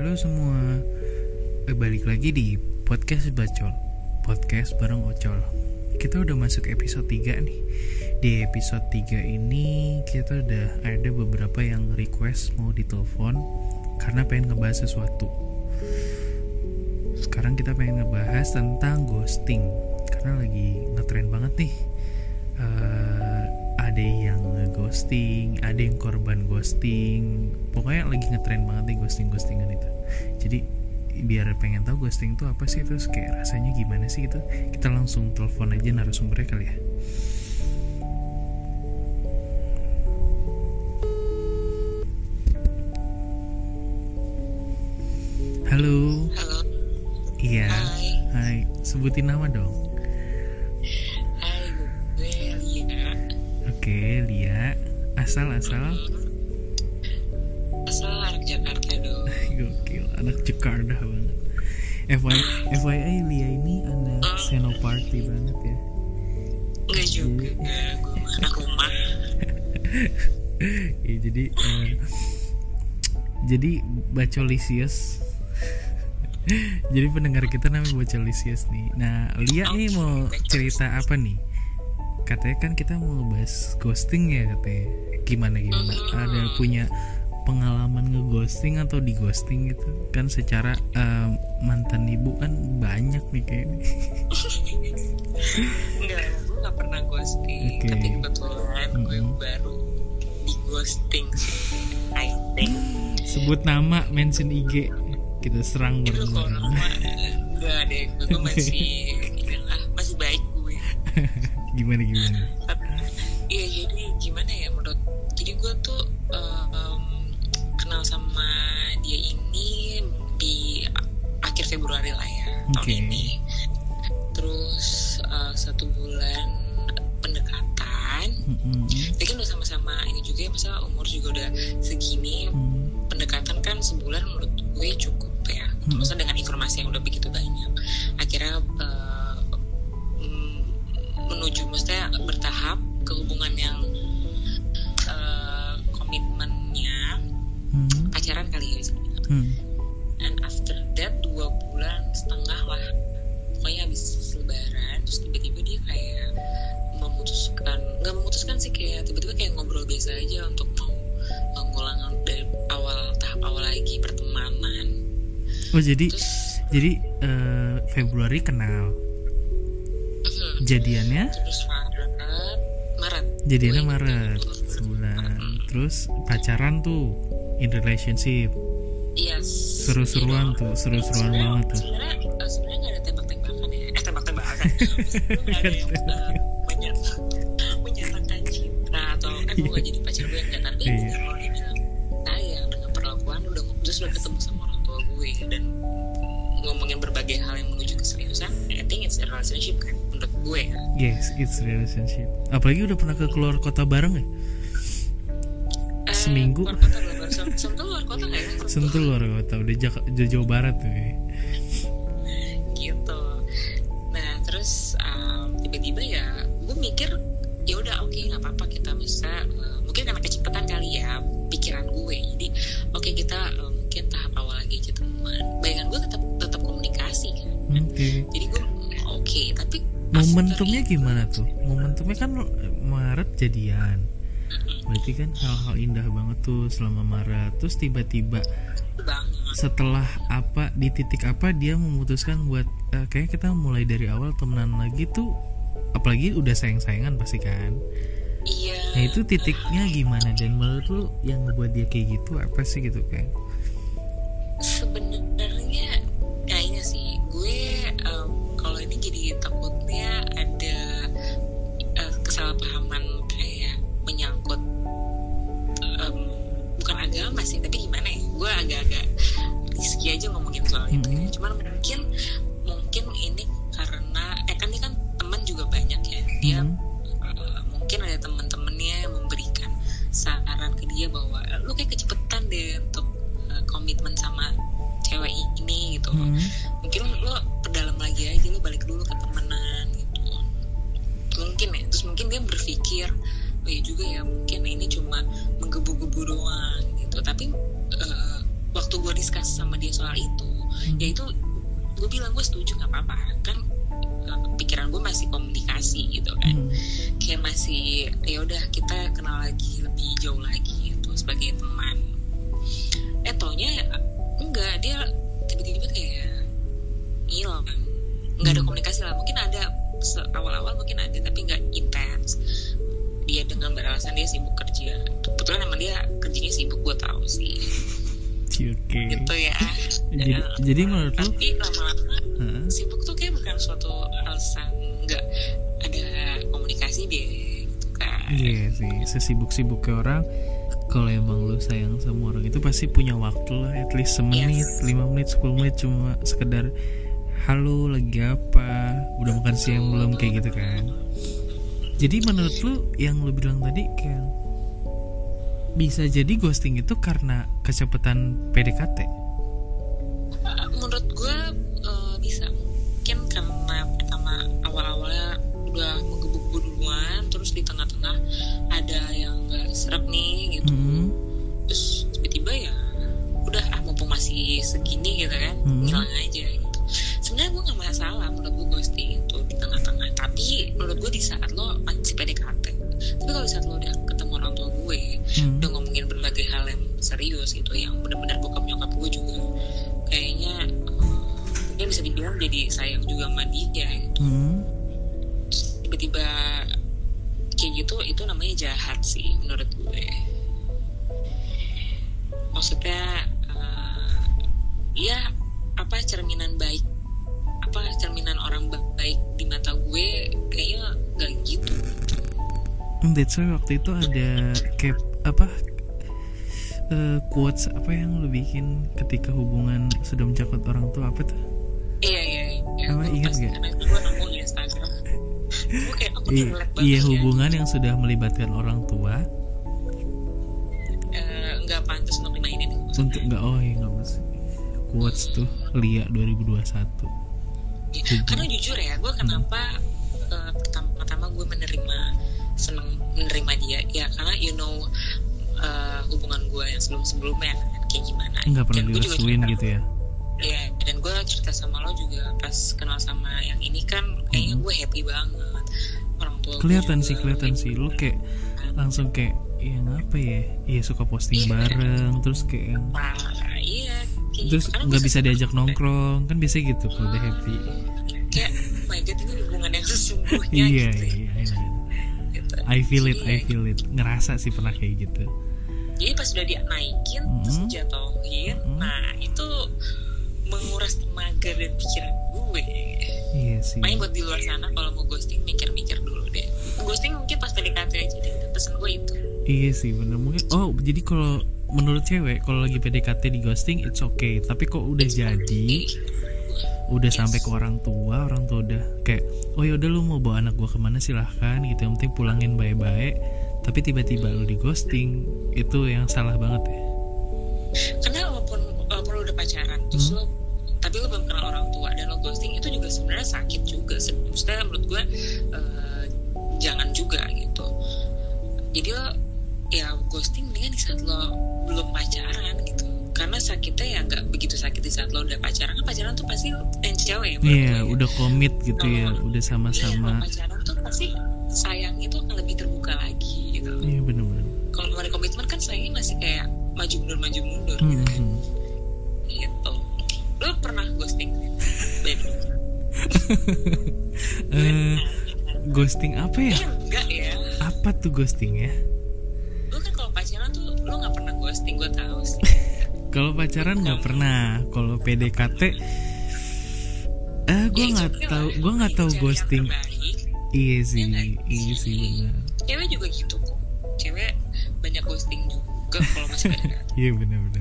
Halo semua. Eh, Balik lagi di Podcast Bacol. Podcast bareng Ocol. Kita udah masuk episode 3 nih. Di episode 3 ini Kita udah ada beberapa yang request Mau ditelepon Karena pengen ngebahas sesuatu. Sekarang kita pengen ngebahas tentang ghosting Karena lagi ngetren banget nih. Eh, ada yang ghosting, ada yang korban ghosting. Pokoknya lagi ngetren banget nih ghosting-ghostingan itu. Jadi biar pengen tahu ghosting itu apa sih terus kayak rasanya gimana sih itu kita langsung telepon aja narasumbernya kali ya. Halo? Halo, iya. Hai, hai. Sebutin nama dong oke Lia asal asal anak Jakarta dong. Gokil, anak Jakarta banget. FYI, FYI Lia ini anak Senoparty banget ya. Enggak juga, gue mah anak rumah. Ya, jadi eh, jadi Bacolisius. jadi pendengar kita namanya Bacolisius nih. Nah, Lia nih mau cerita apa nih? Katanya kan kita mau bahas ghosting ya katanya. Gimana gimana? Ada punya pengalaman ngeghosting atau di ghosting gitu kan secara eh, mantan ibu kan banyak nih kayaknya Enggak, gue gak pernah ghosting. Oke. Tapi kebetulan gue Mm-mm. baru di ghosting. I think. sebut nama mention IG kita serang bareng-bareng enggak deh, gue masih gimana gimana Iya jadi gimana ya menurut jadi gue tuh em, kenal sama dia ini di akhir Februari lah ya tahun Oke. ini. Terus eh, satu bulan pendekatan. Dia kan udah sama-sama ini juga ya, masa umur juga udah segini. Mm. Pendekatan kan sebulan menurut gue cukup ya. Hmm. Maksudnya dengan informasi yang udah begitu banyak. Akhirnya eh, maksudnya bertahap ke hubungan yang eh, komitmennya Mm. pacaran kali ya bisa dibilang. Mm. and after that dua bulan setengah lah pokoknya habis lebaran terus tiba-tiba dia kayak memutuskan nggak memutuskan sih kayak tiba-tiba kayak ngobrol biasa aja untuk mau uh, ngulang dari awal tahap awal lagi pertemanan oh jadi terus jadi eh, Februari kenal mhm, jadiannya terus Maret Maret sebulan terus pacaran tuh in relationship Yes. seru-seruan tuh seru-seruan banget tuh Sebenarnya eh, sebenarnya nggak ada tembak-tembakan ya. Eh tembak-tembakan. Nggak ada yang eh, menyat- menyatakan cinta atau eh gue nggak jadi pacar gue enggak tapi Iya. kalau dia bilang sayang dengan perlakuan udah terus udah ketemu sama orang tua gue dan ngomongin berbagai hal yang menuju keseriusan. I think it's a relationship kan gue ya. yes it's relationship apalagi udah pernah ke keluar kota bareng ya Eh, Seminggu. Luar kota luar kota. Sem- Sentul luar kota nggak ya? sentul luar kota udah Jak- Jawa Barat tuh ya. gitu nah terus um, tiba-tiba ya gue mikir ya udah oke nggak apa-apa kita bisa uh, mungkin karena kecepatan kali ya pikiran gue jadi oke kita uh, mungkin tahap awal lagi aja teman bayangan gue tetap tetap komunikasi kan momentumnya gimana tuh? Momentumnya kan Maret jadian. Berarti kan hal-hal indah banget tuh selama Maret. Terus tiba-tiba setelah apa di titik apa dia memutuskan buat eh, kayaknya kita mulai dari awal temenan lagi tuh apalagi udah sayang-sayangan pasti kan? Iya. Nah itu titiknya gimana? Dan menurut lu yang ngebuat dia kayak gitu apa sih gitu kan sebenarnya agama sih tapi gimana ya gue agak-agak risky aja ngomongin soal itu ya. Mhm. cuman mungkin mungkin ini karena eh kan dia kan teman juga banyak ya dia Mhm. eh, mungkin ada teman-temannya yang memberikan saran ke dia bahwa "Eh, lu kayak kecepetan deh untuk eh, komitmen sama cewek ini gitu Mhm. mungkin lu perdalam lagi aja lu balik dulu ke temenan gitu mungkin ya terus mungkin dia berpikir oh iya juga ya mungkin ini cuma menggebu-gebu doang gitu. Tapi eh, waktu gue diskus sama dia soal itu Hmm. ya itu gue bilang gue setuju nggak apa-apa. Kan eh, pikiran gue masih komunikasi gitu kan. Hmm. kayak masih ya udah kita kenal lagi lebih jauh lagi gitu sebagai teman. Eh taunya enggak dia tiba-tiba kayak hilang nggak ada Hmm. komunikasi lah mungkin ada awal-awal mungkin ada tapi nggak intens. Dia dengan beralasan dia sibuk kerja. Kebetulan emang dia sibuk gue tahu sih Oke. gitu ya Jadi, jadi menurut lu, tapi lama-lama Hah? sibuk tuh kayak bukan suatu alasan nggak ada komunikasi deh gitu kan Iya sih, sesibuk-sibuk ke orang kalau emang lu sayang sama orang itu pasti punya waktu lah at least semenit, Yes. lima menit, 10 menit cuma sekedar halo lagi apa, udah makan siang belum kayak gitu kan. Jadi menurut lu yang lu bilang tadi kayak bisa jadi ghosting itu karena kecepatan PDKT. Menurut gue uh, bisa mungkin karena pertama awal-awalnya udah menggebuk gue duluan terus di tengah-tengah ada yang nggak serap nih gitu Hmm. terus tiba-tiba ya udah ah mumpung masih segini gitu kan Hmm. ngilang aja gitu sebenarnya gue nggak masalah menurut gue ghosting itu di tengah-tengah tapi menurut gue di saat lo masih PDKT tapi kalau di saat lo udah orang tua gue Hmm. udah ngomongin berbagai hal yang serius gitu yang benar-benar bokap nyokap gue juga kayaknya eh, mungkin bisa dibilang jadi sayang juga sama dia gitu. Hmm. tiba-tiba kayak gitu itu namanya jahat sih menurut gue maksudnya eh, ya apa cerminan baik apa cerminan orang baik di mata gue kayaknya gak gitu That's why waktu itu ada cap apa eh, quotes apa yang lu bikin ketika hubungan sudah mencakup orang tua apa tuh? iya iya iya. Apa, ingat kayak aku I- iya ya. hubungan yang sudah melibatkan orang tua. Eh, nggak pantas untuk dimainin. Untuk nggak oh iya nggak mas. Quotes tuh Lia 2021 Ya, karena jujur ya gue kenapa menerima dia. Ya karena you know eh, hubungan gue yang sebelum-sebelumnya kan kayak gimana. Nggak pernah direstuin cerita- gitu ya? Ya dan gue cerita sama lo juga pas kenal sama yang ini kan kayaknya gue happy banget. Orang tua kelihatan sih kelihatan sih. Lu kayak langsung kayak yang apa ya? Iya suka posting bareng terus kayak yang iya. Kayak terus gitu. Nggak bisa diajak nongkrong. Kan biasanya gitu kalau udah happy. Kayak oh my god ini hubungan yang sesungguhnya iya gitu, iya I feel it I feel it. Ngerasa sih pernah kayak gitu. Jadi pas udah dia naikin terus Mhm. jatuhin Mhm. nah itu menguras tenaga dan pikiran gue. Iya sih. Makanya buat di luar sana kalau mau ghosting mikir-mikir dulu deh. Ghosting mungkin pas PDKT aja deh pesan gue itu. Iya sih bener. Mungkin oh jadi kalau menurut cewek kalau lagi PDKT di ghosting it's okay. Tapi kok udah jadi udah sampai ke orang tua orang tua udah kayak oh ya udah lu mau bawa anak gua ke mana silahkan gitu. Yang penting pulangin baik-baik. Tapi tiba-tiba lu di ghosting itu yang salah banget ya. Karena walaupun walaupun lo udah pacaran terus Hmm. lo tapi lo belum kenal orang tua dan lo ghosting itu juga sebenarnya sakit juga maksudnya menurut gue eh, jangan juga gitu. Jadi lo ya ghosting mendingan di saat lo belum pacaran gitu karena sakitnya ya nggak begitu sakit di saat lo udah pacaran kan pacaran tuh pasti yang cewek ya iya ya. udah komit gitu ya Kalau- udah Iya, sama-sama kalau pacaran tuh pasti sayang itu akan lebih terbuka lagi gitu. Iya bener-bener. Kalau belum ada komitmen kan sayangnya masih kayak maju mundur maju mundur Hmm, gitu kan. Hmm. gitu. Lo pernah ghosting? Eh, ghosting apa ya? Eh enggak ya. Apa tuh ghosting ya kalau pacaran nggak pernah. Kalau PDKT eh gue Ya, it's nggak okay tahu gue nggak tahu ghosting. Iya sih nggak? iya sih benar. Cewek juga gitu kok. Cewek banyak ghosting juga kalau masih PDKT iya benar-benar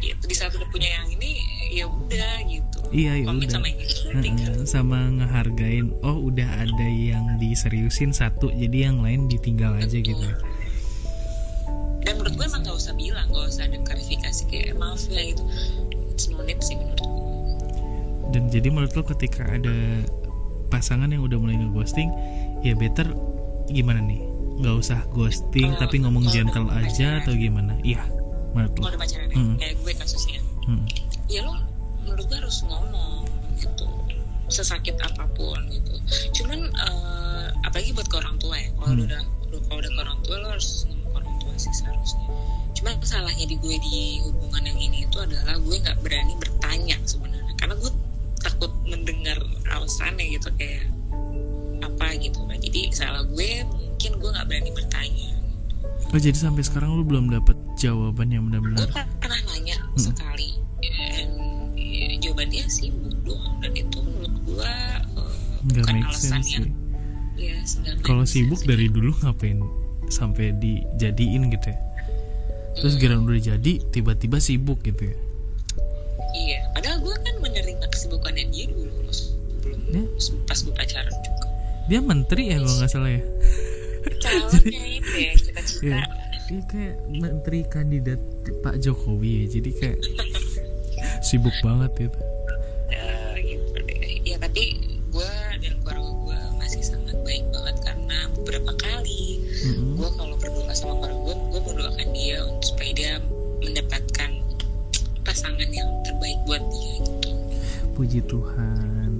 gitu di saat udah punya yang ini ya udah gitu. Iya ya komit udah. sama yang tinggal. sama ngehargain oh udah ada yang diseriusin satu jadi yang lain ditinggal aja gitu gue emang gak usah bilang gak usah ada klarifikasi kayak "Eh, maaf ya gitu. It's no need sih menurut gue dan jadi menurut lo ketika ada pasangan yang udah mulai ngeghosting ya better gimana nih? Nggak usah ghosting Kalau- tapi ngomong gentle udah aja pacaran. atau gimana? Iya menurut lo udah pacaran ya, Hmm. kayak gue kasusnya. Hmm. ya lo menurut gue harus ngomong gitu. Sesakit apa pun gitu. Cuman eh, apalagi buat ke orang tua ya. Kalau Hmm. udah kalau udah ke orang tua lo harus ngomong sih seharusnya. Cuman salahnya di gue di hubungan yang ini itu adalah gue nggak berani bertanya sebenarnya. Karena gue takut mendengar alasannya gitu kayak apa gitu. Kan jadi salah gue mungkin gue nggak berani bertanya. Oh jadi sampai sekarang lu belum dapet jawaban yang gue benar-benar pernah nanya Hmm. sekali. Dan ya, jawabannya sibuk doang. Dan itu menurut gue uh, nggak bukan make alasan sense yang sih. Ya kalau sibuk sih. dari dulu ngapain sampai dijadiin gitu ya. Terus giliran udah jadi tiba-tiba sibuk gitu ya. Iya padahal gue kan menerima kesibukannya dia dulu sebelum Ya. pas gue pacaran juga. Dia menteri ya kalau nggak salah ya. Calonnya itu ya cita-cita. Iya. Dia kayak menteri kandidat Pak Jokowi ya jadi kayak sibuk banget itu puji Tuhan.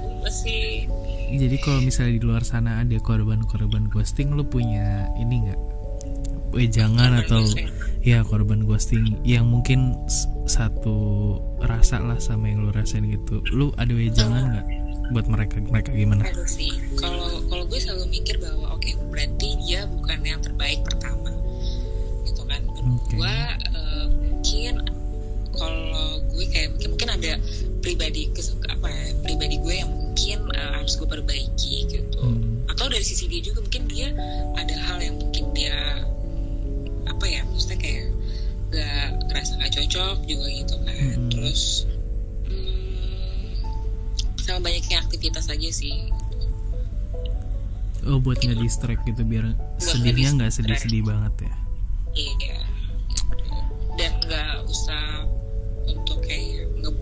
Gue sih. Jadi kalau misalnya di luar sana ada korban-korban ghosting lu punya ini nggak? Wejangan atau ya korban ghosting yang mungkin satu rasa lah sama yang lu rasain gitu. Lu ada wejangan nggak buat mereka mereka gimana? Kalau kalau gue selalu mikir bahwa oke berarti dia bukan yang terbaik pertama. Gitu kan. Gue kayak mungkin, mungkin ada pribadi kesuka apa ya pribadi gue yang mungkin eh, harus gue perbaiki gitu. Hmm. atau dari sisi dia juga mungkin dia ada hal yang mungkin dia apa ya maksudnya kayak gak ngerasa gak cocok juga gitu kan. Hmm. terus hmm, sama banyaknya aktivitas aja sih. Oh buat nggak distract gitu biar sedihnya nggak sedih-sedih banget ya? Iya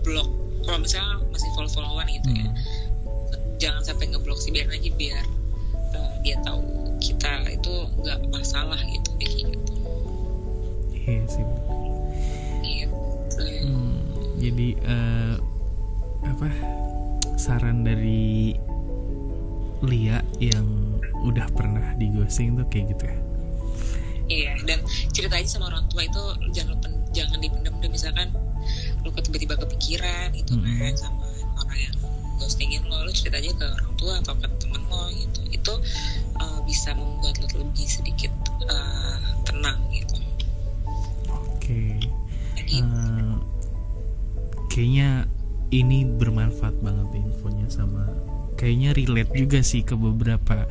ngeblok. Kalau misalnya masih follow followan gitu ya. Hmm. jangan sampai ngeblok sih biar aja biar uh, dia tahu kita itu nggak masalah gitu deh gitu. Iya sih. Gitu. Hmm, jadi eh, apa saran dari Lia yang udah pernah di ghosting tuh kayak gitu ya? Iya, dan cerita aja sama orang tua itu jangan jangan dipendam deh. Misalkan lu tiba-tiba kepikiran gitu Mm-mm. kan sama orang yang ghostingin lo, lu cerita aja ke orang tua atau ke temen lo gitu. Itu uh, bisa membuat lo lebih sedikit uh, tenang gitu. oke Kayak gitu. Eh, kayaknya ini bermanfaat banget infonya sama kayaknya relate juga sih ke beberapa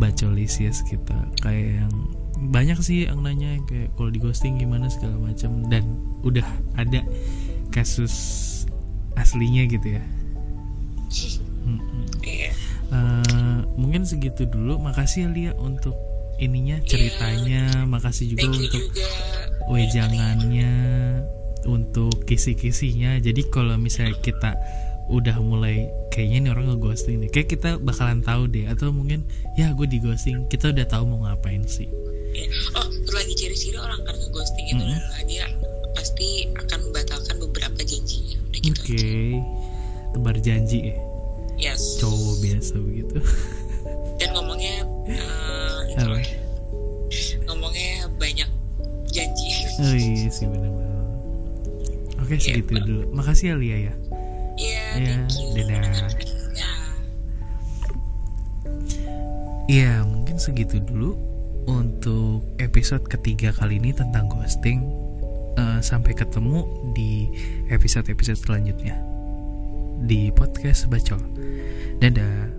bacolisius kita kayak yang banyak sih yang nanya kayak kalau di ghosting gimana segala macam dan udah ada kasus aslinya gitu ya Mm-mm. Iya. Eh, mungkin segitu dulu makasih ya Lia untuk ininya ceritanya makasih juga Thank untuk juga. wejangannya untuk kisi-kisinya jadi kalau misalnya kita udah mulai kayaknya nih orang ngeghosting nih kayak kita bakalan tahu deh atau mungkin ya gue di ghosting kita udah tahu mau ngapain sih Iya. Oh, lagi ciri-ciri orang akan ngeghosting itu Mm-mm. adalah dia pasti akan membatalkan gitu. oke tebar janji ya Yes. cowok biasa begitu dan ngomongnya uh, itu Apa? ya, ngomongnya banyak janji oh iya sih bener-bener oke segitu Mbak. dulu makasih ya Lia ya Iya, Ya, thank you dadah. Ya. Iya mungkin segitu dulu untuk episode ketiga kali ini tentang ghosting. Eh, sampai ketemu di episode-episode selanjutnya di podcast Bacol. Dadah.